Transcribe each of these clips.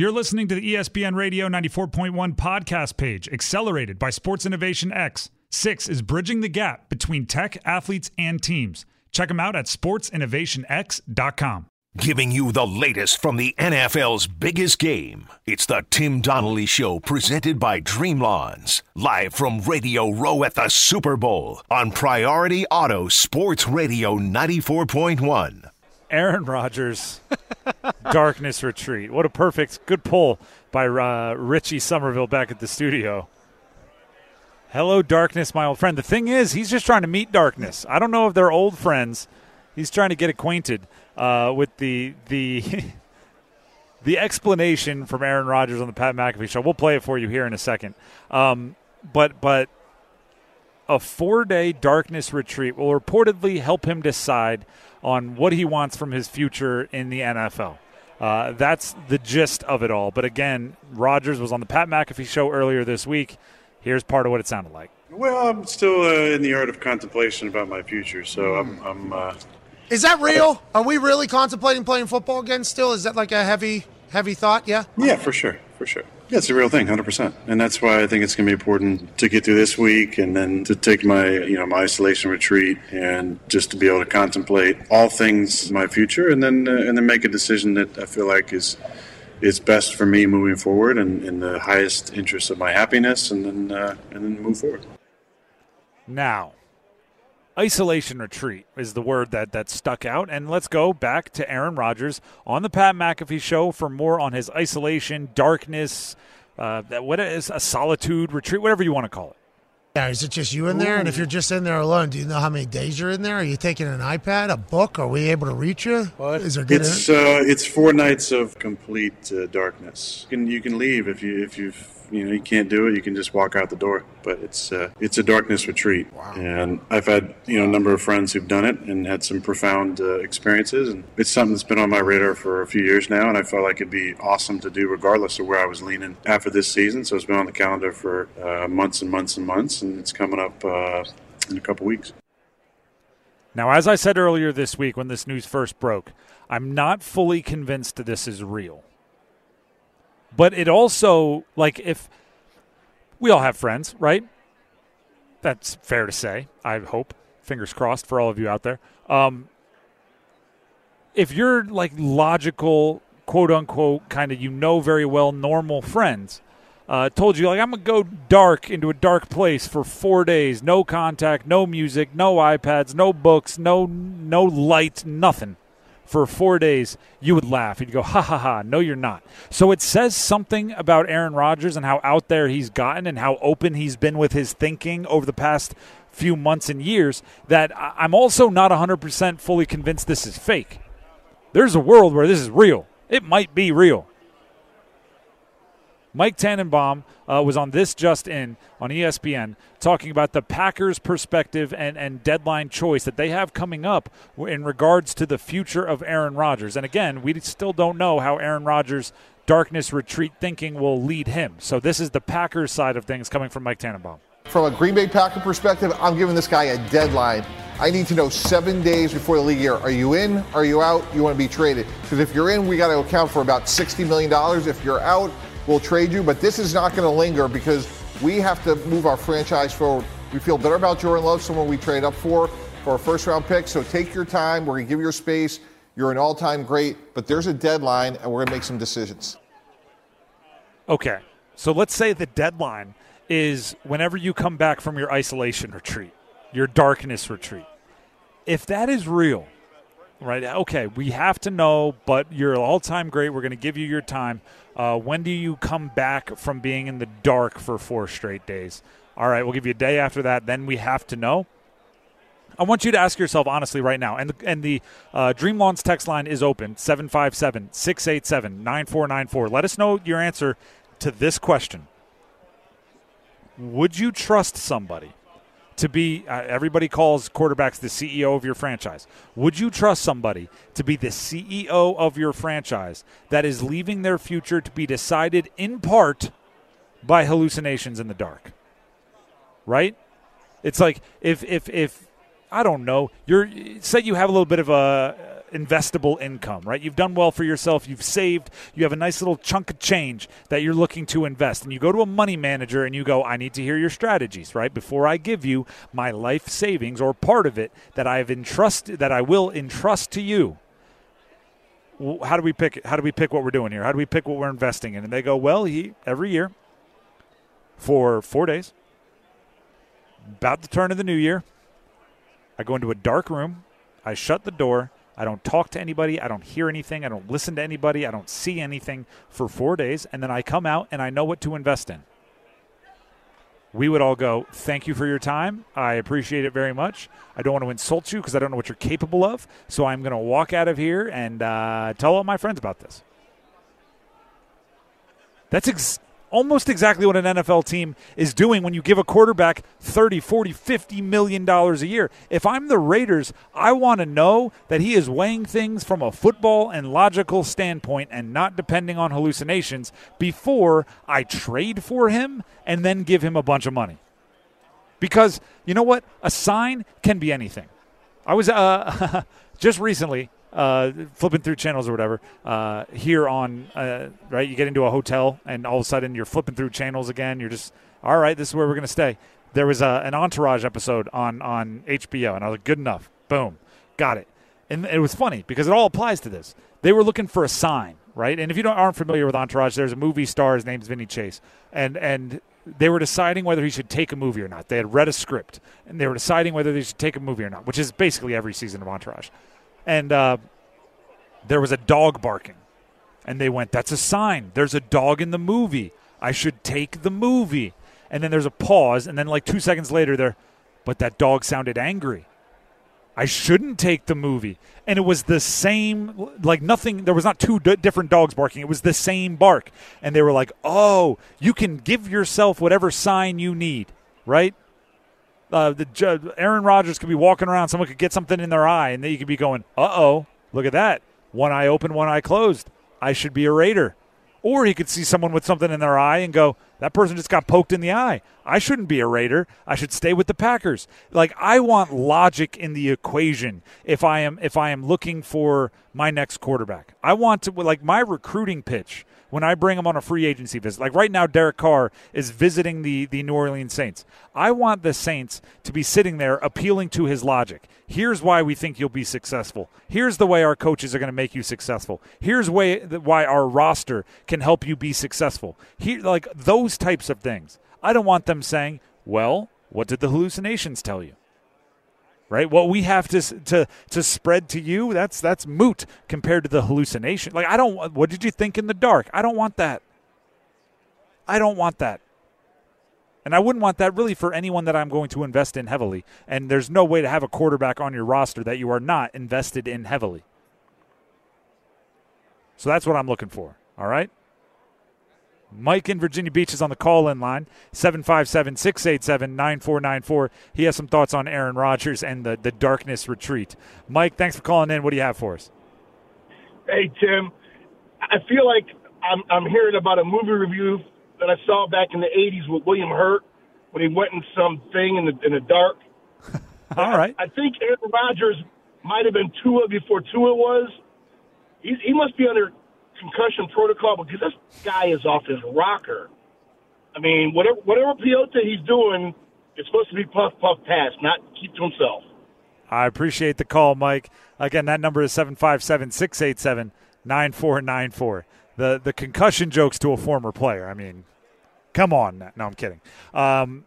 You're listening to the ESPN Radio 94.1 podcast page, accelerated by Sports Innovation X. Six is bridging the gap between tech, athletes, and teams. Check them out at sportsinnovationx.com. Giving you the latest from the NFL's biggest game. It's the Tim Donnelly Show presented by Dream Lawns. Live from Radio Row at the Super Bowl on Priority Auto Sports Radio 94.1. Aaron Rodgers, Darkness Retreat. What a perfect, good pull by uh, Richie Somerville back at the studio. Hello, Darkness, my old friend. The thing is, he's just trying to meet Darkness. I don't know if they're old friends. He's trying to get acquainted uh, with the the the explanation from Aaron Rodgers on the Pat McAfee show. We'll play it for you here in a second. Um, but but a four day darkness retreat will reportedly help him decide on what he wants from his future in the NFL. Uh, that's the gist of it all. But again, Rodgers was on the Pat McAfee show earlier this week. Here's part of what it sounded like. Well, I'm still uh, in the art of contemplation about my future, so I'm. I'm uh, Is that real? Are we really contemplating playing football again still? Is that like a heavy, heavy thought? Yeah. yeah, for sure, for sure. It's a real thing, 100%. And that's why I think it's going to be important to get through this week and then to take my, you know, my isolation retreat and just to be able to contemplate all things my future and then uh, and then make a decision that I feel like is is best for me moving forward and in the highest interest of my happiness and then uh, and then move forward. Now, isolation retreat is the word that, that stuck out. And let's go back to Aaron Rodgers on the Pat McAfee show for more on his isolation, darkness, uh, that what is a solitude retreat, whatever you want to call it. Yeah. Is it just you in there? And if you're just in there alone, do you know how many days you're in there? Are you taking an iPad, a book? Are we able to reach you? What is there good? It's uh, it's four nights of complete uh, darkness. You can you can leave if you if you you know you can't do it. You can just walk out the door. But it's uh, it's a darkness retreat. Wow. And I've had you know a number of friends who've done it and had some profound uh, experiences. And it's something that's been on my radar for a few years now. And I felt like it'd be awesome to do regardless of where I was leaning after this season. So it's been on the calendar for uh, months and months and months. And it's coming up uh, in a couple weeks. Now, as I said earlier this week when this news first broke, I'm not fully convinced that this is real. But it also, like, if we all have friends, right? That's fair to say, I hope. Fingers crossed for all of you out there. Um, if you're like logical, quote unquote, kind of you know very well normal friends, uh, told you like I'm gonna go dark into a dark place for four days, no contact, no music, no iPads, no books, no no light, nothing for four days, you would laugh. You'd go, ha ha ha, no, you're not. So it says something about Aaron Rodgers and how out there he's gotten and how open he's been with his thinking over the past few months and years that I'm also not 100% fully convinced this is fake. There's a world where this is real. It might be real. Mike Tannenbaum uh, was on this just in on ESPN talking about the Packers' perspective and, and deadline choice that they have coming up in regards to the future of Aaron Rodgers. And again, we still don't know how Aaron Rodgers' darkness retreat thinking will lead him. So this is the Packers side of things coming from Mike Tannenbaum. From a Green Bay Packer perspective, I'm giving this guy a deadline. I need to know seven days before the league year. Are you in? Are you out? You want to be traded? Because if you're in, we got to account for about $60 million. If you're out, we'll trade you. But this is not going to linger because we have to move our franchise forward. We feel better about Jordan Love, someone we trade up for, for a first round pick. So take your time. We're going to give you your space. You're an all time great, but there's a deadline, and we're going to make some decisions. Okay. So let's say the deadline is whenever you come back from your isolation retreat, your darkness retreat. If that is real, right? Okay, we have to know, but you're all time great. We're going to give you your time. Uh, when do you come back from being in the dark for four straight days? All right, we'll give you a day after that. Then we have to know. I want you to ask yourself honestly right now, and the, and the uh, Dream Lawns text line is open 757 687 9494. Let us know your answer to this question Would you trust somebody to be, uh, everybody calls quarterbacks the CEO of your franchise. Would you trust somebody to be the CEO of your franchise that is leaving their future to be decided in part by hallucinations in the dark? Right? It's like if, if, if, I don't know. You're say you have a little bit of a investable income, right? You've done well for yourself, you've saved, you have a nice little chunk of change that you're looking to invest. And you go to a money manager and you go, I need to hear your strategies, right? Before I give you my life savings or part of it that I have entrusted that I will entrust to you. How do we pick? How do we pick what we're doing here? How do we pick what we're investing in? And they go, well, he every year for 4 days about the turn of the new year, I go into a dark room, I shut the door, I don't talk to anybody, I don't hear anything, I don't listen to anybody, I don't see anything for four days, and then I come out and I know what to invest in. We would all go, Thank you for your time. I appreciate it very much. I don't want to insult you because I don't know what you're capable of. So I'm going to walk out of here and uh, tell all my friends about this. That's ex- almost exactly what an NFL team is doing when you give a quarterback 30, 40, 50 million dollars a year. If I'm the Raiders, I want to know that he is weighing things from a football and logical standpoint and not depending on hallucinations before I trade for him and then give him a bunch of money. Because you know what? A sign can be anything. I was uh, just recently uh, flipping through channels or whatever uh, here on uh, right you get into a hotel and all of a sudden you're flipping through channels again. You're just all right this is where we're going to stay. There was a, an entourage episode on on hbo and i was like good enough. Boom. Got it. And it was funny because it all applies to this. They were looking for a sign right? And if you don't aren't familiar with entourage there's a movie star his name's vinny chase. And and they were deciding whether he should take a movie or not. They had read a script and they were deciding whether they should take a movie or not which is basically every season of entourage and uh, there was a dog barking. And they went, That's a sign. There's a dog in the movie. I should take the movie. And then there's a pause. And then, like two seconds later, they're, But that dog sounded angry. I shouldn't take the movie. And it was the same, like nothing, there was not two d- different dogs barking. It was the same bark. And they were like, oh, you can give yourself whatever sign you need, right? Uh, the Aaron Rodgers could be walking around, someone could get something in their eye, and then you could be going, uh oh, look at that one eye open, one eye closed. I should be a Raider. Or he could see someone with something in their eye and go, that person just got poked in the eye. I shouldn't be a Raider. I should stay with the Packers. Like I want logic in the equation if I am if I am looking for my next quarterback. I want to like my recruiting pitch when I bring him on a free agency visit. Like right now, Derek Carr is visiting the, the New Orleans Saints. I want the Saints to be sitting there appealing to his logic. Here's why we think you'll be successful. Here's the way our coaches are going to make you successful. Here's way why our roster can help you be successful. Here, like those types of things. I don't want them saying, "Well, what did the hallucinations tell you?" Right? What we have to to to spread to you, that's that's moot compared to the hallucination. Like I don't what did you think in the dark? I don't want that. I don't want that. And I wouldn't want that really for anyone that I'm going to invest in heavily. And there's no way to have a quarterback on your roster that you are not invested in heavily. So that's what I'm looking for. All right? Mike in Virginia Beach is on the call in line, 757 687 9494. He has some thoughts on Aaron Rodgers and the, the darkness retreat. Mike, thanks for calling in. What do you have for us? Hey, Tim. I feel like I'm, I'm hearing about a movie review that I saw back in the 80s with William Hurt when he went in some thing in the, in the dark. All right. I, I think Aaron Rodgers might have been Tua before Tua was. He's, he must be under concussion protocol because this guy is off his rocker. I mean, whatever whatever peyote he's doing, it's supposed to be puff puff pass, not keep to himself. I appreciate the call, Mike. Again, that number is 757 687 9494. The the concussion jokes to a former player. I mean, come on. No, I'm kidding. Um,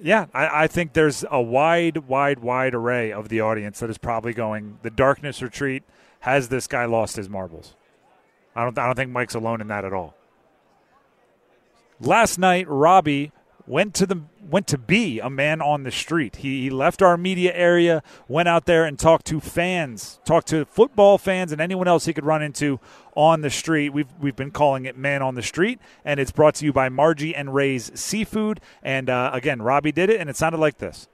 yeah, I, I, think there's a wide, wide, wide array of the audience that is probably going, the darkness retreat. Has this guy lost his marbles? I don't, I don't think Mike's alone in that at all. Last night, Robbie went to the went to be a man on the street. He, he left our media area, went out there and talked to fans, talked to football fans and anyone else he could run into on the street. We've we've been calling it Man on the Street, and it's brought to you by Margie and Ray's Seafood. And uh, again, Robbie did it, and it sounded like this.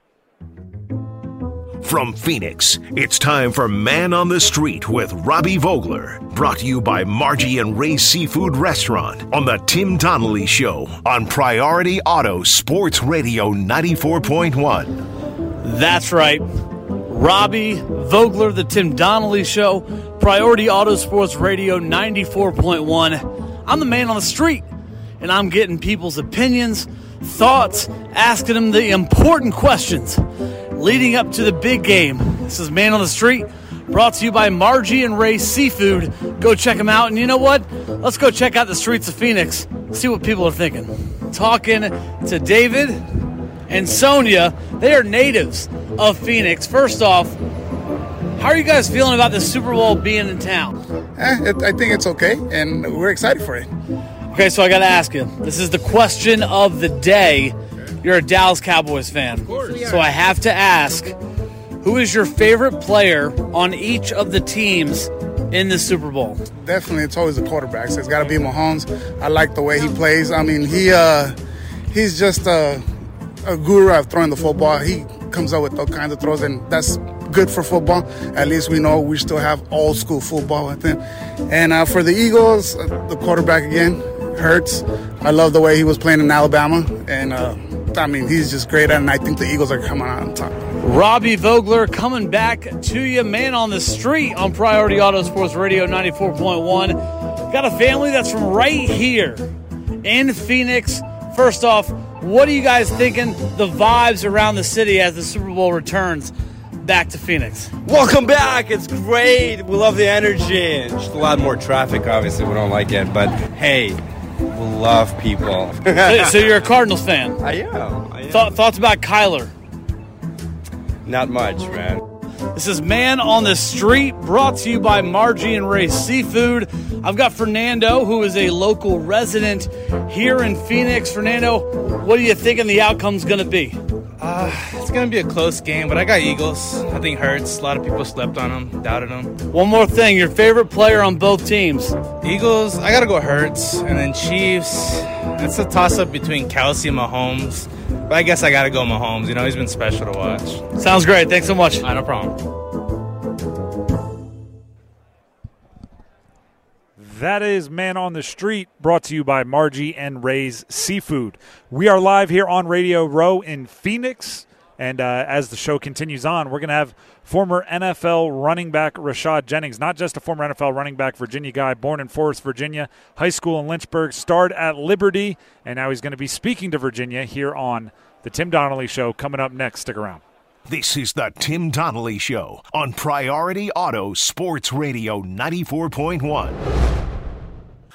From Phoenix, it's time for Man on the Street with Robbie Vogler. Brought to you by Margie and Ray Seafood Restaurant on The Tim Donnelly Show on Priority Auto Sports Radio 94.1. That's right. Robbie Vogler, The Tim Donnelly Show, Priority Auto Sports Radio 94.1. I'm the man on the street, and I'm getting people's opinions, thoughts, asking them the important questions leading up to the big game. This is Man on the Street, brought to you by Margie and Ray Seafood. Go check them out. And you know what? Let's go check out the streets of Phoenix, see what people are thinking. Talking to David and Sonia. They are natives of Phoenix. First off, how are you guys feeling about the Super Bowl being in town? Eh, it, I think it's okay, and we're excited for it. Okay, so I got to ask you. This is the question of the day. You're a Dallas Cowboys fan. So I have to ask who is your favorite player on each of the teams in the Super Bowl? Definitely, it's always the quarterback. So it's got to be Mahomes. I like the way he plays. I mean, he uh, he's just a, a guru at throwing the football. He comes up with all kinds of throws, and that's good for football. At least we know we still have old school football with him. And uh, for the Eagles, uh, the quarterback again, Hurts. I love the way he was playing in Alabama, and uh, I mean he's just great. And I think the Eagles are coming out on top. Robbie Vogler coming back to you, man on the street on Priority Auto Sports Radio 94.1. Got a family that's from right here in Phoenix. First off, what are you guys thinking the vibes around the city as the Super Bowl returns back to Phoenix? Welcome back. It's great. We love the energy. Just a lot more traffic, obviously. We don't like it. But hey, we love people. so, so you're a Cardinals fan? I am. I am. Th- thoughts about Kyler? Not much, man. This is Man on the Street, brought to you by Margie and Ray Seafood. I've got Fernando, who is a local resident here in Phoenix. Fernando, what are you thinking the outcome's going to be? Uh, it's going to be a close game, but I got Eagles. I think Hurts. A lot of people slept on them, doubted them. One more thing your favorite player on both teams? Eagles, I got to go Hurts. And then Chiefs, it's a toss up between Kelce and Mahomes. But I guess I got to go Mahomes. You know, he's been special to watch. Sounds great. Thanks so much. no problem. That is Man on the Street, brought to you by Margie and Ray's Seafood. We are live here on Radio Row in Phoenix. And uh, as the show continues on, we're going to have former NFL running back Rashad Jennings, not just a former NFL running back, Virginia guy, born in Forest, Virginia, high school in Lynchburg, starred at Liberty, and now he's going to be speaking to Virginia here on the Tim Donnelly Show coming up next. Stick around. This is the Tim Donnelly Show on Priority Auto Sports Radio 94.1.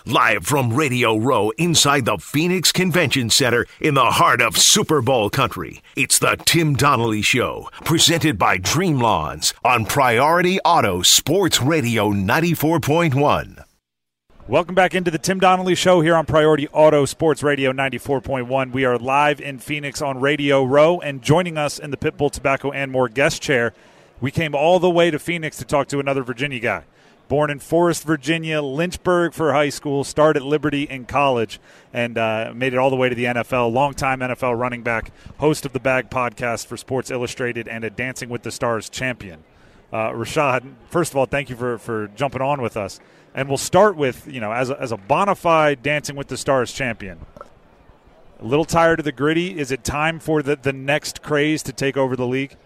Live from Radio Row inside the Phoenix Convention Center in the heart of Super Bowl country. It's the Tim Donnelly Show, presented by Dream Lawns on Priority Auto Sports Radio 94.1. Welcome back into the Tim Donnelly Show here on Priority Auto Sports Radio 94.1. We are live in Phoenix on Radio Row, and joining us in the Pitbull Tobacco and More guest chair, we came all the way to Phoenix to talk to another Virginia guy. Born in Forest, Virginia, Lynchburg for high school, started Liberty in college, and uh, made it all the way to the NFL. Longtime NFL running back, host of the Bag podcast for Sports Illustrated, and a Dancing with the Stars champion. Uh, Rashad, first of all, thank you for, for jumping on with us. And we'll start with, you know, as a, as a bona fide Dancing with the Stars champion. A little tired of the griddy. Is it time for the, the next craze to take over the league?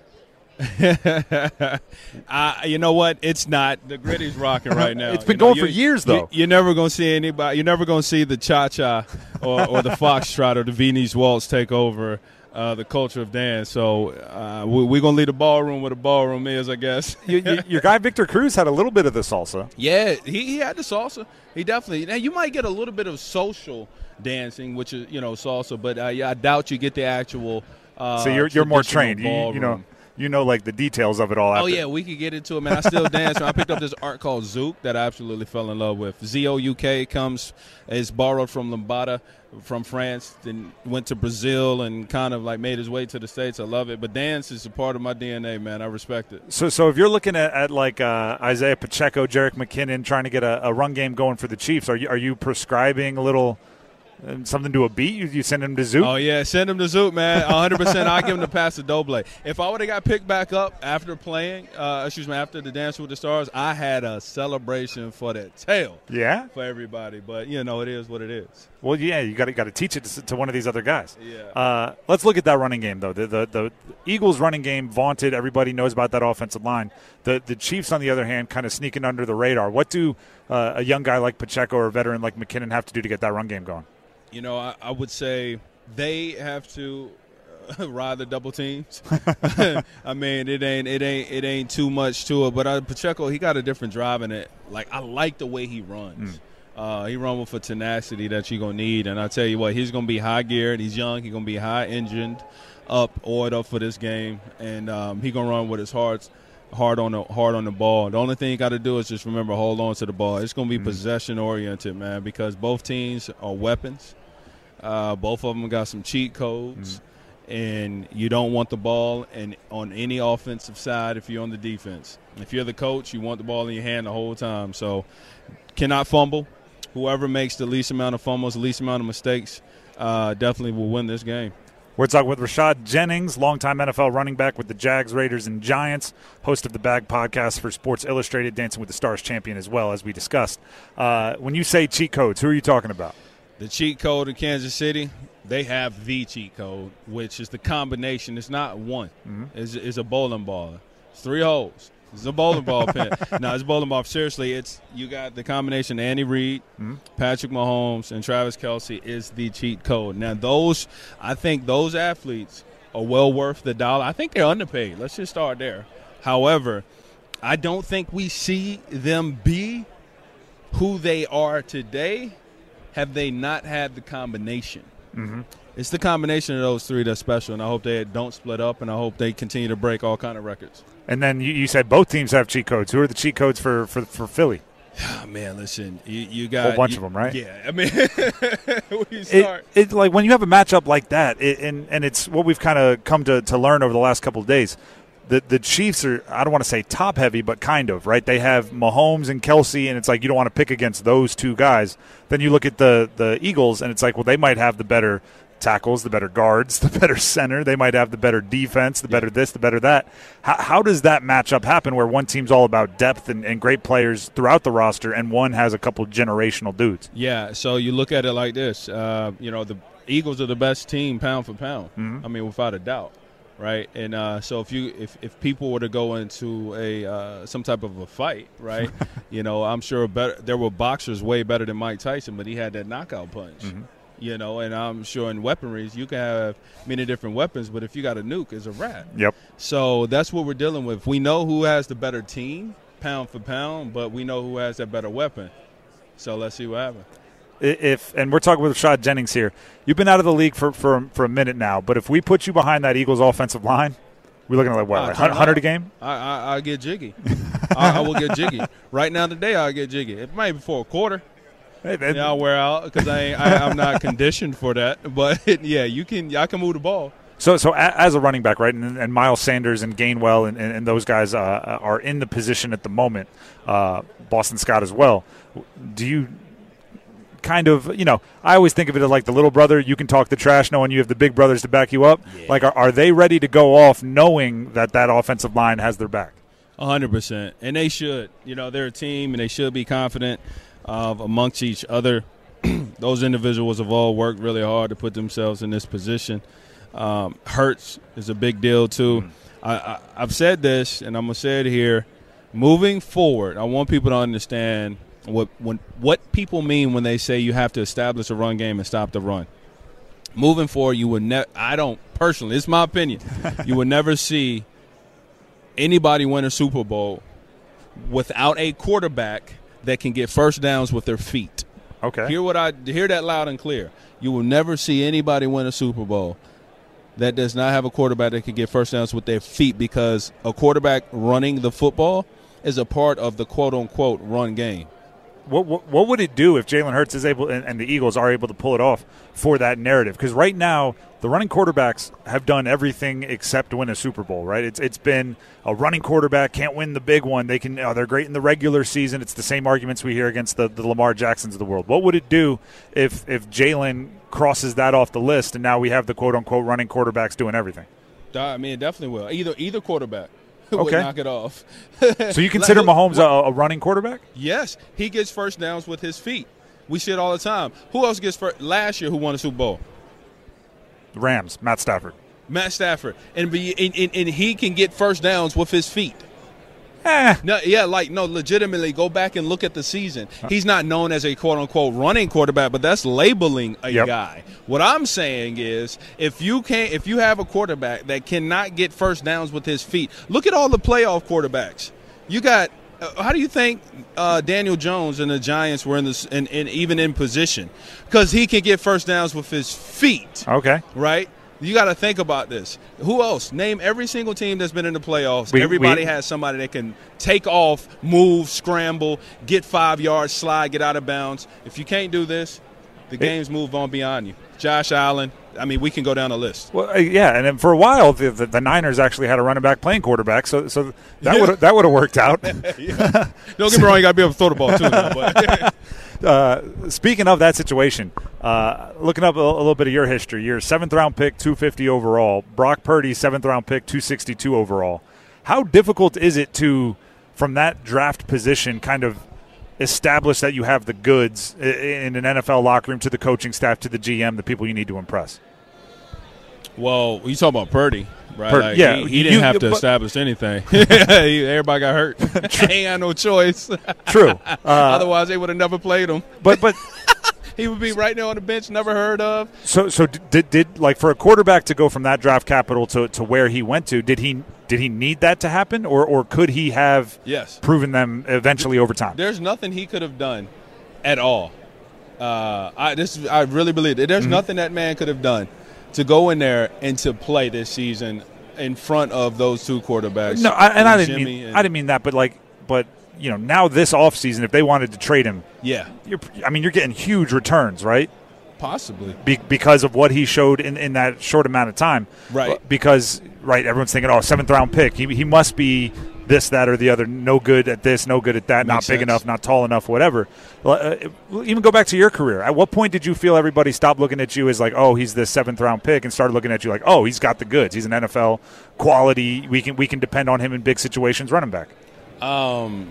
uh, you know what? It's not. The griddy's rocking right now. It's been You know, going for years, though. You, are never gonna see anybody. You're never gonna see the cha cha or, or the foxtrot or the Viennese waltz take over uh, the culture of dance. So uh, we, we're gonna leave the ballroom where the ballroom is, I guess. You- you- your guy Victor Cruz had a little bit of the salsa. Yeah, he, he had the salsa. He definitely. Now you might get a little bit of social dancing, which is you know salsa, but uh, yeah, I doubt you get the actual. Uh, so you're, you're more trained. You, you know. You know, like the details of it all. Oh yeah, we could get into it, man. I still dance. I picked up this art called Zouk that I absolutely fell in love with. Z O U K comes is borrowed from Lambada from France, then went to Brazil and kind of like made his way to the states. I love it, but dance is a part of my DNA, man. I respect it. So, so if you're looking at, at like uh, Isaiah Pacheco, Jerick McKinnon, trying to get a, a run game going for the Chiefs, are you are you prescribing a little And something to a beat? You, you send him to Zouk? Oh yeah, send him to Zouk, man. 100. percent I give him the pass to Doble. If I would have got picked back up after playing, uh, excuse me, after the Dance with the Stars, I had a celebration for that tail. Yeah? for everybody. But you know, it is what it is. Well, yeah, you got to got to teach it to, to one of these other guys. Yeah. Uh, let's look at that running game though. The, the the Eagles running game vaunted. Everybody knows about that offensive line. The the Chiefs, on the other hand, kind of sneaking under the radar. What do uh, a young guy like Pacheco or a veteran like McKinnon have to do to get that run game going? You know, I, I would say they have to uh, ride the double teams. I mean, it ain't it ain't it ain't too much to it. But uh, Pacheco, he got a different drive in it. Like I like the way he runs. Uh, he run with a tenacity that you're gonna need, and I tell you what, he's gonna be high geared. He's young. He's gonna be high engined, up, oiled up for this game, and um, he gonna run with his heart hard on the hard on the ball. The only thing you got to do is just remember hold on to the ball. It's gonna be possession oriented, man, because both teams are weapons. Uh, both of them got some cheat codes, and you don't want the ball and on any offensive side if you're on the defense. If you're the coach, you want the ball in your hand the whole time. So cannot fumble. Whoever makes the least amount of fumbles, the least amount of mistakes, uh, definitely will win this game. We're talking with Rashad Jennings, longtime NFL running back with the Jags, Raiders, and Giants, host of the Bag podcast for Sports Illustrated, Dancing with the Stars champion as well, as we discussed. Uh, when you say cheat codes, who are you talking about? The cheat code in Kansas City, they have the cheat code, which is the combination. It's not one. Mm-hmm. It's, it's a bowling ball. It's three holes. It's a bowling ball pin. no, it's a bowling ball. Seriously, it's you got the combination. Andy Reid, mm-hmm. Patrick Mahomes, and Travis Kelce is the cheat code. Now, those I think those athletes are well worth the dollar. I think they're underpaid. Let's just start there. However, I don't think we see them be who they are today have they not had the combination. Mm-hmm. It's the combination of those three that's special, and I hope they don't split up, and I hope they continue to break all kind of records. And then you, you said both teams have cheat codes. Who are the cheat codes for, for, for Philly? Oh, man, listen, you, you got A bunch you- of them, right? Yeah, I mean, It, start. it like when you have a matchup like that, it, and and it's what we've kind of come to, to learn over the last couple of days. The the Chiefs are I don't want to say top heavy, but kind of right. They have Mahomes and Kelce, and it's like you don't want to pick against those two guys. Then you look at the the Eagles, and it's like well they might have the better tackles, the better guards, the better center. They might have the better defense, the better this, the better that. How, how does that matchup happen where one team's all about depth and, and great players throughout the roster, and one has a couple generational dudes? Yeah, so you look at it like this. Uh, you know, the Eagles are the best team pound for pound. Mhm. I mean, without a doubt, right? And uh, so if you if, if people were to go into a uh, some type of a fight, right? you know, I'm sure better, there were boxers way better than Mike Tyson, but he had that knockout punch. You know, and I'm sure in weaponries you can have many different weapons, but if you got a nuke, it's a wrap. Yep. So that's what we're dealing with. We know who has the better team, pound for pound, but we know who has that better weapon. So let's see what happens. If and we're talking with Rashad Jennings here. You've been out of the league for, for for a minute now, but if we put you behind that Eagles offensive line, we're looking at like what, Ah, like hundred a game? I, I I get jiggy. I, I will get jiggy. Right now today, I'll get jiggy. It might be for a quarter. Hey, man. Yeah, I'll wear out because I, ain't, I I'm not conditioned for that. But yeah, you can. I can move the ball. So so as a running back, right, and, and Miles Sanders and Gainwell and, and, and those guys uh, are in the position at the moment. Uh, Boston Scott as well. Do you? Kind of, you know, I always think of it as like the little brother. You can talk the trash, knowing you have the big brothers to back you up. Like, are, are they ready to go off, knowing that that offensive line has their back? A hundred percent, and they should. You know, they're a team, and they should be confident of amongst each other. Those individuals have all worked really hard to put themselves in this position. Um, Hurts is a big deal too. I, I, I've said this, and I'm gonna say it here. Moving forward, I want people to understand what when what people mean when they say you have to establish a run game and stop the run. Moving forward, you would never. I don't personally. It's my opinion. you would never see anybody win a Super Bowl without a quarterback that can get first downs with their feet. Okay. Hear what I hear that loud and clear. You will never see anybody win a Super Bowl that does not have a quarterback that can get first downs with their feet because a quarterback running the football is a part of the quote unquote run game. What, what would it do if Jalen Hurts is able and, and the Eagles are able to pull it off for that narrative? Because right now the running quarterbacks have done everything except win a Super Bowl. Right? It's it's been a running quarterback can't win the big one. They can oh, they're great in the regular season. It's the same arguments we hear against the, the Lamar Jacksons of the world. What would it do if if Jalen crosses that off the list and now we have the quote unquote running quarterbacks doing everything? I mean, it definitely will. Either either quarterback would Okay. knock it off. So you consider Mahomes a, a running quarterback? Yes, he gets first downs with his feet. We see it all the time. Who else gets first? Last year, who won the Super Bowl? The Rams, Matt Stafford. Matt Stafford, and be and, and, and he can get first downs with his feet. Eh. No, yeah, like no, legitimately, go back and look at the season. He's not known as a quote unquote running quarterback, but that's labeling a Yep. guy. What I'm saying is, if you can't, if you have a quarterback that cannot get first downs with his feet, look at all the playoff quarterbacks. You got. Uh, how do you think uh, Daniel Jones and the Giants were in this, and, and even in position? Because he can get first downs with his feet Okay. right? You got to think about this. Who else? Name every single team that's been in the playoffs. We- Everybody we- has somebody that can take off, move, scramble, get five yards, slide, get out of bounds. If you can't do this, the games move on beyond you. Josh Allen. I mean, we can go down the list. Well, uh, yeah, and then for a while, the, the, the Niners actually had a running back playing quarterback, so so that Yeah. would that would have worked out. Don't get me wrong, you got to be able to throw the ball too. but- uh, speaking of that situation, uh, looking up a, a little bit of your history, your seventh round pick, two fifty overall. Brock Purdy, seventh round pick, two sixty two overall. How difficult is it to, from that draft position, kind of establish that you have the goods in an NFL locker room to the coaching staff, to the GM, the people you need to impress? Well, you talk about Purdy, right? Like, yeah, he, he didn't have to establish anything. Everybody got hurt. he ain't had no choice. True. Uh, Otherwise, they would have never played him. But but he would be right there on the bench, never heard of. So, so did, did like for a quarterback to go from that draft capital to, to where he went to? Did he did he need that to happen, or or could he have Yes. proven them eventually over time? There's nothing he could have done at all. Uh, I this I really believe it. There's Mm-hmm. nothing that man could have done to go in there and to play this season in front of those two quarterbacks. No, I, and I didn't Jimmy mean and- I didn't mean that, but like, but you know, now this offseason, if they wanted to trade him, Yeah, you're, I mean, you're getting huge returns, right? possibly. Be, because of what he showed in, in that short amount of time, Right. Because right, everyone's thinking, oh, seventh round pick, he he must be this, that, or the other. No good at this, no good at that. not big sense. enough, not tall enough, whatever. Uh, even go back to your career. At what point did you feel everybody stopped looking at you as like, oh, he's this seventh round pick, and started looking at you like, oh, he's got the goods. He's an NFL quality. We can we can depend on him in big situations, running back. Um,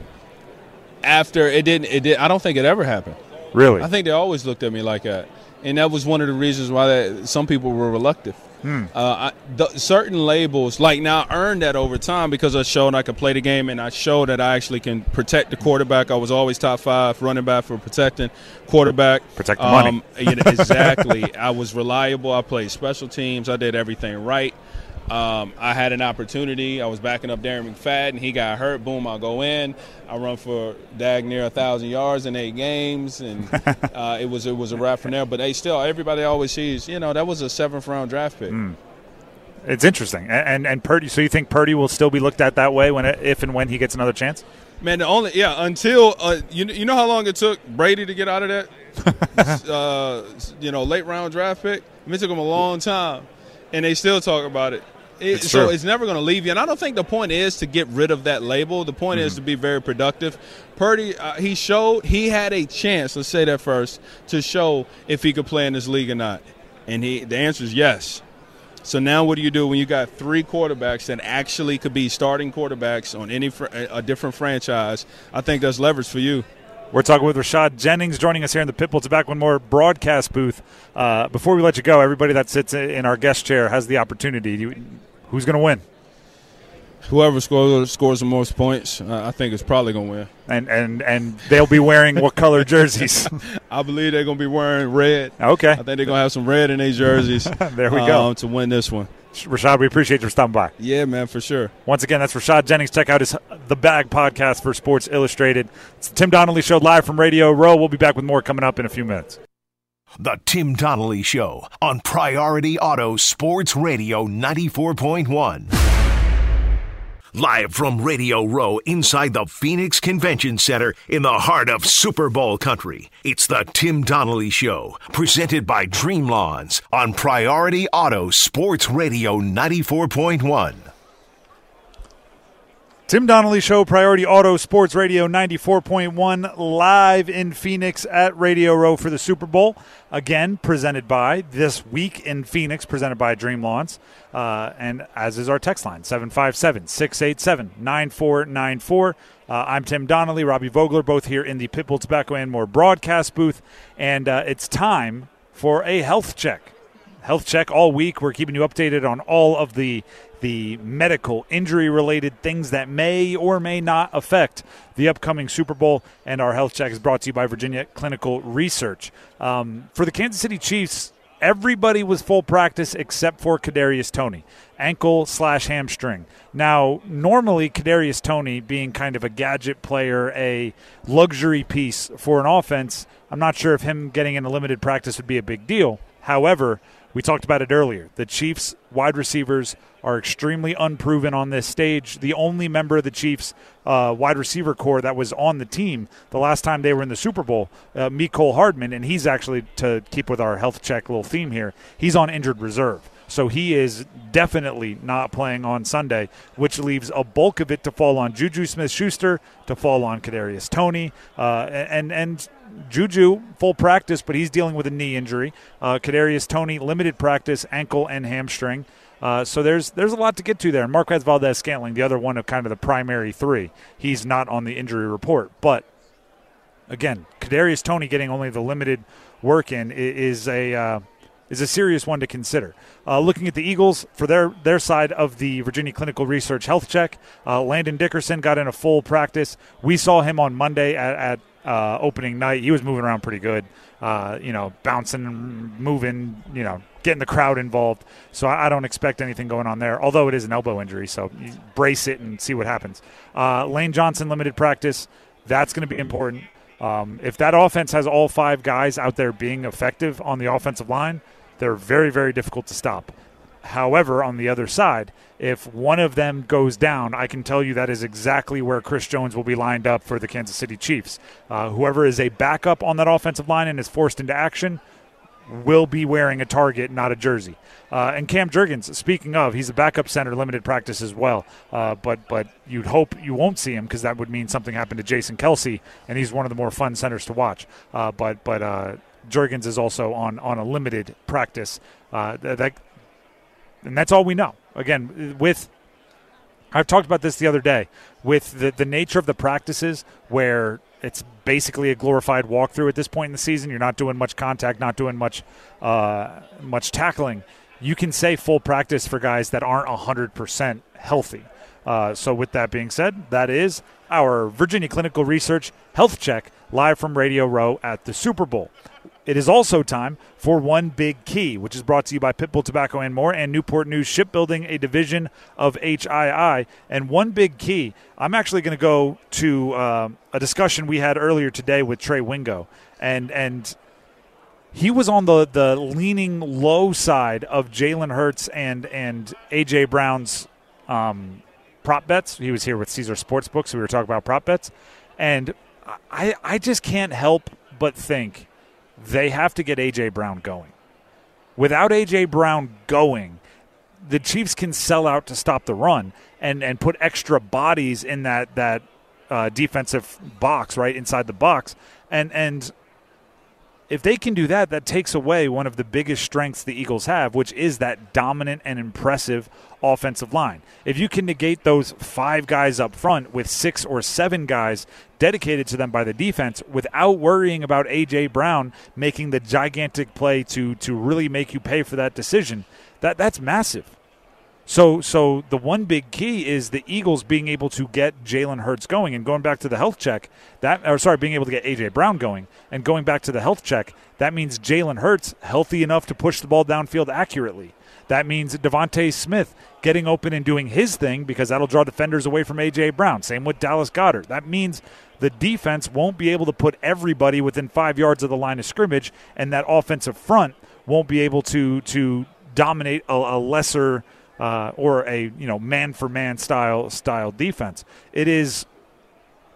after it didn't, it did. I don't think it ever happened. Really? I think they always looked at me like that, and that was one of the reasons why that, some people were reluctant. Hmm. Uh, I, the, certain labels, like now, I earned that over time because I showed I could play the game and I showed that I actually can protect the quarterback. I was always top five running back for protecting quarterback. Protect the money. you know, exactly. I was reliable. I played special teams. I did everything right. Um, I had an opportunity. I was backing up Darren McFadden. And he got hurt. Boom, I'll go in. I run for dag near a thousand yards in eight games, and uh, it was it was a wrap from there. But they still, everybody always sees, you know, that was a seventh round draft pick. It's interesting, and and, and Purdy. So you think Purdy will still be looked at that way when if and when he gets another chance? Man, the only yeah until uh, you you know how long it took Brady to get out of that, uh, you know, late round draft pick. I mean, it took him a long time, and they still talk about it. It- It's so true. it's never going to leave you. And I don't think the point is to get rid of that label. The point Mm-hmm. is to be very productive. Purdy, uh, he showed he had a chance. Let's say that first to show if he could play in this league or not, and he the answer is yes. So now, what do you do when you got three quarterbacks that actually could be starting quarterbacks on any fr- a different franchise? I think that's leverage for you. We're talking with Rashad Jennings joining us here in the Pitbull Tobacco and More broadcast booth. Uh, before we let you go, everybody that sits in our guest chair has the opportunity. You, who's going to win? Whoever scores scores the most points, uh, I think is probably going to win. And and and they'll be wearing what color jerseys? I believe they're going to be wearing red. Okay. I think they're going to have some red in their jerseys. There we go. um, to win this one. Rashad, we appreciate you stopping by. Yeah, man, for sure. Once again, that's Rashad Jennings. Check out his The Bag podcast for Sports Illustrated. It's the Tim Donnelly Show live from Radio Row. We'll be back with more coming up in a few minutes. The Tim Donnelly Show on Priority Auto Sports Radio 94.1. Live from Radio Row inside the Phoenix Convention Center in the heart of Super Bowl country. It's the Tim Donnelly Show, presented by Dream Lawns on Priority Auto Sports Radio 94.1. Tim Donnelly Show, Priority Auto Sports Radio 94.1, live in Phoenix at Radio Row for the Super Bowl. Again, presented by This Week in Phoenix, presented by Dream Lawns. Uh, and as is our text line, 757 687 9494. Uh, I'm Tim Donnelly, Robbie Vogler, both here in the Pitbull Tobacco and More broadcast booth. And uh, it's time for a health check health check all week. We're keeping you updated on all of the the medical injury related things that may or may not affect the upcoming Super Bowl. And our health check is brought to you by Virginia Clinical Research. Um, for the Kansas City Chiefs, everybody was full practice except for Kadarius Toney, ankle slash hamstring. Now, normally Kadarius Toney being kind of a gadget player, a luxury piece for an offense, I'm not sure if him getting into limited practice would be a big deal. However, we talked about it earlier. The Chiefs wide receivers are extremely unproven on this stage. The only member of the Chiefs uh, wide receiver core that was on the team the last time they were in the Super Bowl, uh, Mecole Hardman, and he's actually to keep with our health check little theme here. He's on injured reserve. So he is definitely not playing on Sunday, which leaves a bulk of it to fall on Juju Smith-Schuster, to fall on Kadarius Toney, uh, and and Juju full practice, but he's dealing with a knee injury. Uh, Kadarius Toney limited practice, ankle and hamstring. Uh, so there's there's a lot to get to there. And Marquez Valdes Scantling, the other one of kind of the primary three, he's not on the injury report. But again, Kadarius Toney getting only the limited work in is a uh, is a serious one to consider. Uh, looking at the Eagles for their their side of the Virginia Clinical Research Health Check, uh, Landon Dickerson got in a full practice. We saw him on Monday at, at uh, opening night. He was moving around pretty good, uh, you know, bouncing, moving, you know, getting the crowd involved. So I, I, don't expect anything going on there. Although it is an elbow injury, so brace it and see what happens. Uh, Lane Johnson limited practice. That's going to be important. Um, if that offense has all five guys out there being effective on the offensive line, they're very, very difficult to stop. However, on the other side, if one of them goes down, I can tell you that is exactly where Chris Jones will be lined up for the Kansas City Chiefs. Uh, whoever is a backup on that offensive line and is forced into action will be wearing a target, not a jersey. Uh, and Cam Jurgens, speaking of, he's a backup center, limited practice as well. Uh, but but you'd hope you won't see him because that would mean something happened to Jason Kelce, and he's one of the more fun centers to watch. Uh, but but uh, Jurgens is also on on a limited practice. Uh, that, and that's all we know. Again, with I've talked about this the other day with the the nature of the practices where it's basically a glorified walkthrough at this point in the season. You're not doing much contact, not doing much uh, much tackling. You can say full practice for guys that aren't 100% healthy. Uh, so, with that being said, that is our Virginia Clinical Research Health Check live from Radio Row at the Super Bowl. It is also time for One Big Key, which is brought to you by Pitbull Tobacco and More and Newport News Shipbuilding, a division of HII. And One Big Key, I'm actually going to go to uh, a discussion we had earlier today with Trey Wingo. And, and he was on the, the leaning low side of Jalen Hurts and, and A.J. Brown's um, prop bets. He was here with Caesar Sportsbook, so we were talking about prop bets. And I, I just can't help but think – they have to get A.J. Brown going. Without A.J. Brown going, the Chiefs can sell out to stop the run and, and put extra bodies in that, that uh, defensive box, right, inside the box. And, and if they can do that, that takes away one of the biggest strengths the Eagles have, which is that dominant and impressive offensive line. If you can negate those five guys up front with six or seven guys dedicated to them by the defense without worrying about A.J. Brown making the gigantic play to, to really make you pay for that decision, that, that's massive. So, so the one big key is the Eagles being able to get Jalen Hurts going, and going back to the health check. That, or sorry, being able to get AJ Brown going, and going back to the health check. That means Jalen Hurts healthy enough to push the ball downfield accurately. That means DeVonta Smith getting open and doing his thing because that'll draw defenders away from AJ Brown. Same with Dallas Goedert. That means the defense won't be able to put everybody within five yards of the line of scrimmage, and that offensive front won't be able to to dominate a, a lesser uh, or a you know man for man style style defense. It is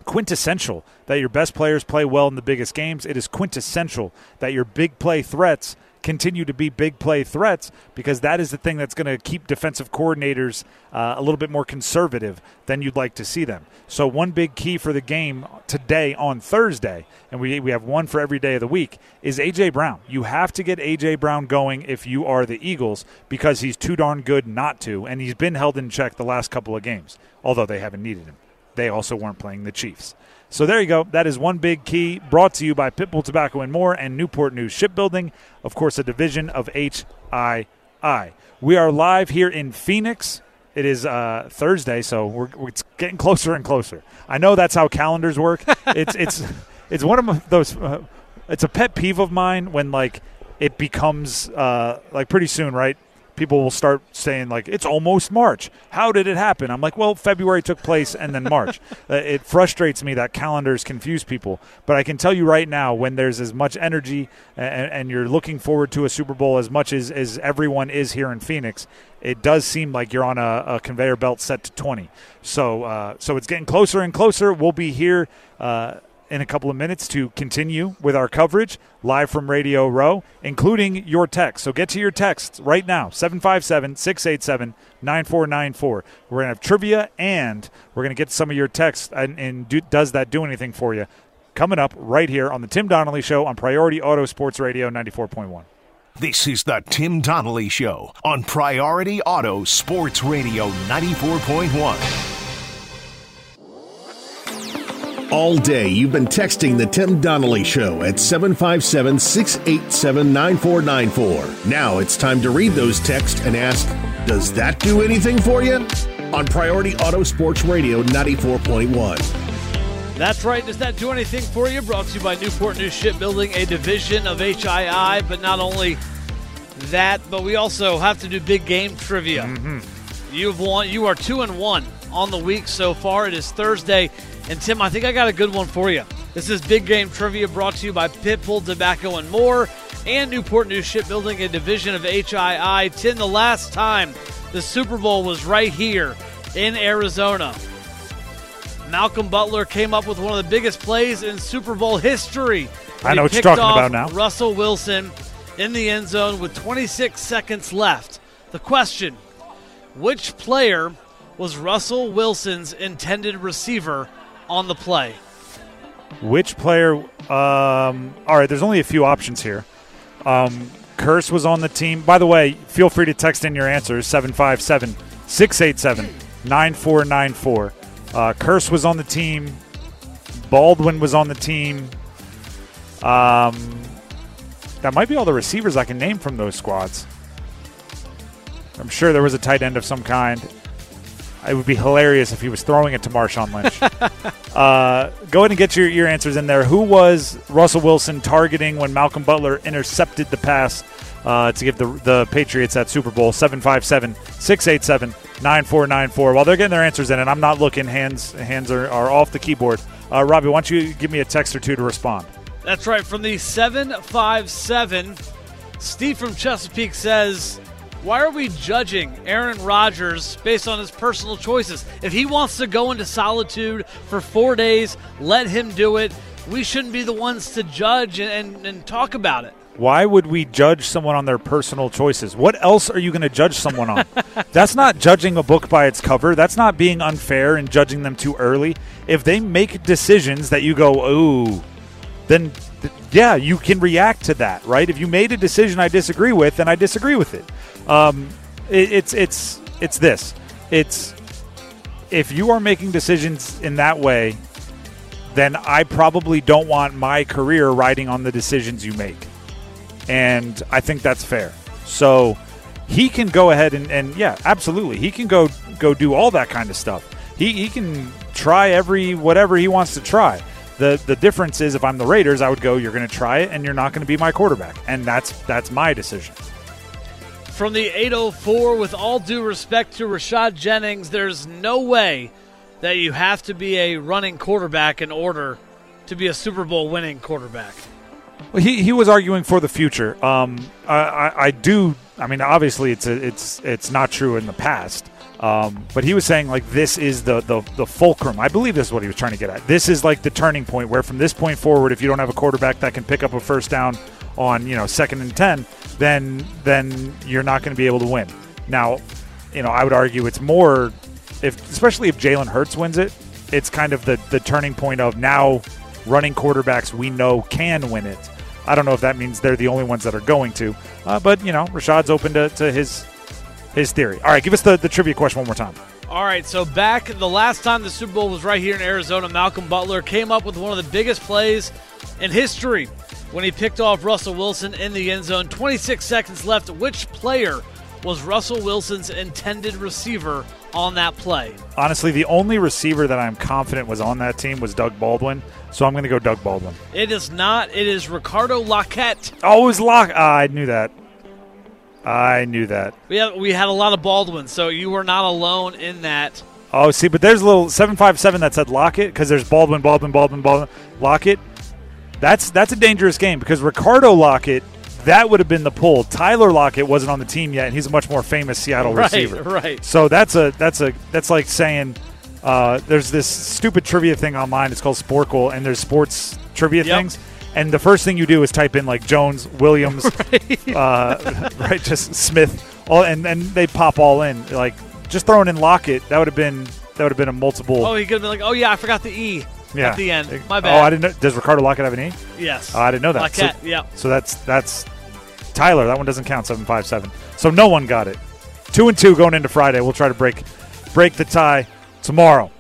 quintessential that your best players play well in the biggest games. It is quintessential that your big play threats continue to be big play threats because that is the thing that's going to keep defensive coordinators uh, a little bit more conservative than you'd like to see them. So, one big key for the game today on Thursday, and we, we have one for every day of the week, is A.J. Brown. You have to get A.J. Brown going if you are the Eagles because he's too darn good not to, and he's been held in check the last couple of games, although they haven't needed him. They also weren't playing the Chiefs. So there you go. That is one big key brought to you by Pitbull Tobacco and More and Newport News Shipbuilding, of course, a division of HII. We are live here in Phoenix. It is uh, Thursday, so we're, it's getting closer and closer. I know that's how calendars work. it's it's it's one of those. Uh, it's a pet peeve of mine when like it becomes uh, like pretty soon, right? People will start saying like it's almost March. How did it happen? I'm like, well, February took place and then March. uh, it frustrates me that calendars confuse people, but I can tell you right now, when there's as much energy and, and you're looking forward to a Super Bowl as much as, as everyone is here in Phoenix, it does seem like you're on a, a conveyor belt set to 20. So, uh, so it's getting closer and closer. We'll be here. Uh, in a couple of minutes to continue with our coverage live from Radio Row, including your text. So get to your texts right now 757 687 9494. We're going to have trivia and we're going to get some of your texts. And, and do, does that do anything for you? Coming up right here on the Tim Donnelly Show on Priority Auto Sports Radio 94.1. This is the Tim Donnelly Show on Priority Auto Sports Radio 94.1. All day, you've been texting the Tim Donnelly Show at 757 687 9494. Now it's time to read those texts and ask, does that do anything for you? On Priority Auto Sports Radio 94.1. That's right. Does that do anything for you? Brought to you by Newport News Shipbuilding, a division of HII. But not only that, but we also have to do big game trivia. Mm-hmm. You've won. You are two and one on the week so far. It is Thursday. And Tim, I think I got a good one for you. This is Big Game Trivia brought to you by Pitbull Tobacco and More and Newport News Shipbuilding, a division of HII. Tim, the last time the Super Bowl was right here in Arizona. Malcolm Butler came up with one of the biggest plays in Super Bowl history. I know what you're talking about now. Russell Wilson in the end zone with 26 seconds left. The question Which player was Russell Wilson's intended receiver on the play? Which player? Um, all right, there's only a few options here. Um, Kearse was on the team. By the way, feel free to text in your answers 757 687 9494. Uh, Kearse was on the team. Baldwin was on the team. Um, that might be all the receivers I can name from those squads. I'm sure there was a tight end of some kind. It would be hilarious if he was throwing it to Marshawn Lynch. uh, go ahead and get your, your answers in there. Who was Russell Wilson targeting when Malcolm Butler intercepted the pass uh, to give the, the Patriots that Super Bowl? 757 687 9494. While they're getting their answers in, and I'm not looking, hands hands are, are off the keyboard. Uh, Robbie, why don't you give me a text or two to respond? That's right. From the 757, Steve from Chesapeake says, Why are we judging Aaron Rodgers based on his personal choices? If he wants to go into solitude for four days, let him do it. We shouldn't be the ones to judge and, and, talk about it. Why would we judge someone on their personal choices? What else are you going to judge someone on? That's not judging a book by its cover. That's not being unfair and judging them too early. If they make decisions that you go, ooh, then th- yeah, you can react to that, right? If you made a decision I disagree with, then I disagree with it. Um, it it's it's it's this. It's if you are making decisions in that way, then I probably don't want my career riding on the decisions you make. And I think that's fair. So he can go ahead and, and yeah, absolutely. He can go go do all that kind of stuff. He, he can try every whatever he wants to try. The the difference is if I'm the Raiders, I would go, you're going to try it and you're not going to be my quarterback. And that's that's my decision. From the 804, with all due respect to Rashad Jennings, there's no way that you have to be a running quarterback in order to be a Super Bowl winning quarterback. Well, he, he was arguing for the future. Um, I, I, I do I mean, obviously, it's a, it's it's not true in the past. Um, but he was saying like this is the, the the fulcrum. I believe this is what he was trying to get at. This is like the turning point where from this point forward, if you don't have a quarterback that can pick up a first down on you know second and ten, then then you're not going to be able to win. Now, you know, I would argue it's more if especially if Jalen Hurts wins it, it's kind of the the turning point of now running quarterbacks we know can win it. I don't know if that means they're the only ones that are going to, uh, but you know, Rashad's open to, to his his theory. All right, give us the, the trivia question one more time. All right, so back the last time the Super Bowl was right here in Arizona, Malcolm Butler came up with one of the biggest plays in history when he picked off Russell Wilson in the end zone. 26 seconds left. Which player was Russell Wilson's intended receiver on that play? Honestly, the only receiver that I'm confident was on that team was Doug Baldwin, so I'm going to go Doug Baldwin. It is not. It is Ricardo Lockette. Oh, it was Lock. Ah, I knew that. I knew that. We had, we had a lot of Baldwin, so you were not alone in that. Oh, see, but there's a little 757 that said Lockett because there's Baldwin, Baldwin, Baldwin, Baldwin, Lockett. That's that's a dangerous game because Ricardo Lockette, that would have been the pull. Tyler Lockett wasn't on the team yet, and he's a much more famous Seattle Right, receiver. right. So that's a that's a that's like saying uh, there's this stupid trivia thing online. It's called Sporcle, and there's sports trivia Yep. things. And the first thing you do is type in like Jones, Williams, uh, right, just Smith, all, and and they pop all in. Like just throwing in Lockett, that would have been that would have been a multiple. Oh, he could have been like, oh, yeah, I forgot the E yeah. at the end. My oh, bad. Oh. I didn't know. Does Ricardo Lockette have an E? Yes. Oh, I didn't know that. Lockett, so, yeah. So that's that's Tyler. That one doesn't count. Seven five seven. So no one got it. Two and two going into Friday. We'll try to break break the tie tomorrow.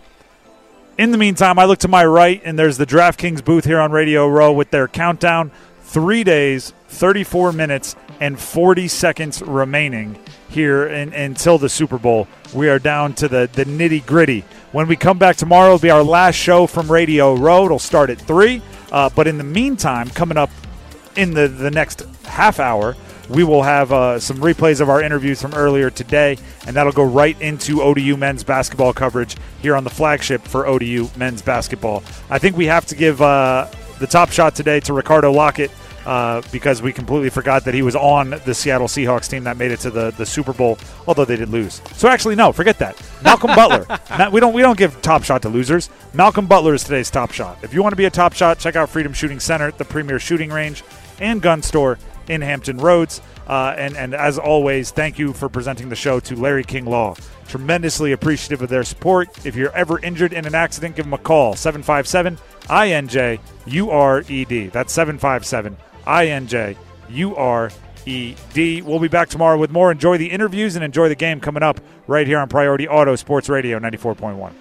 In the meantime, I look to my right, and there's the DraftKings booth here on Radio Row with their countdown. Three days, 34 minutes, and 40 seconds remaining here in, until the Super Bowl. We are down to the, the nitty gritty. When we come back tomorrow, it'll be our last show from Radio Row. It'll start at 3. Uh, but in the meantime, coming up in the, the next half hour, we will have uh, some replays of our interviews from earlier today, and that'll go right into ODU men's basketball coverage here on the flagship for ODU men's basketball. I think we have to give uh, the top shot today to Ricardo Lockette uh, because we completely forgot that he was on the Seattle Seahawks team that made it to the, the Super Bowl, although they did lose. So actually, no, forget that. Malcolm Butler. Ma- we don't we don't give top shot to losers. Malcolm Butler is today's top shot. If you want to be a top shot, check out Freedom Shooting Center, the premier shooting range and gun store in Hampton Roads. Uh, and, and as always, thank you for presenting the show to Larry King Law. Tremendously appreciative of their support. If you're ever injured in an accident, give them a call 757 INJ URED. That's 757 INJ URED. We'll be back tomorrow with more. Enjoy the interviews and enjoy the game coming up right here on Priority Auto Sports Radio 94.1.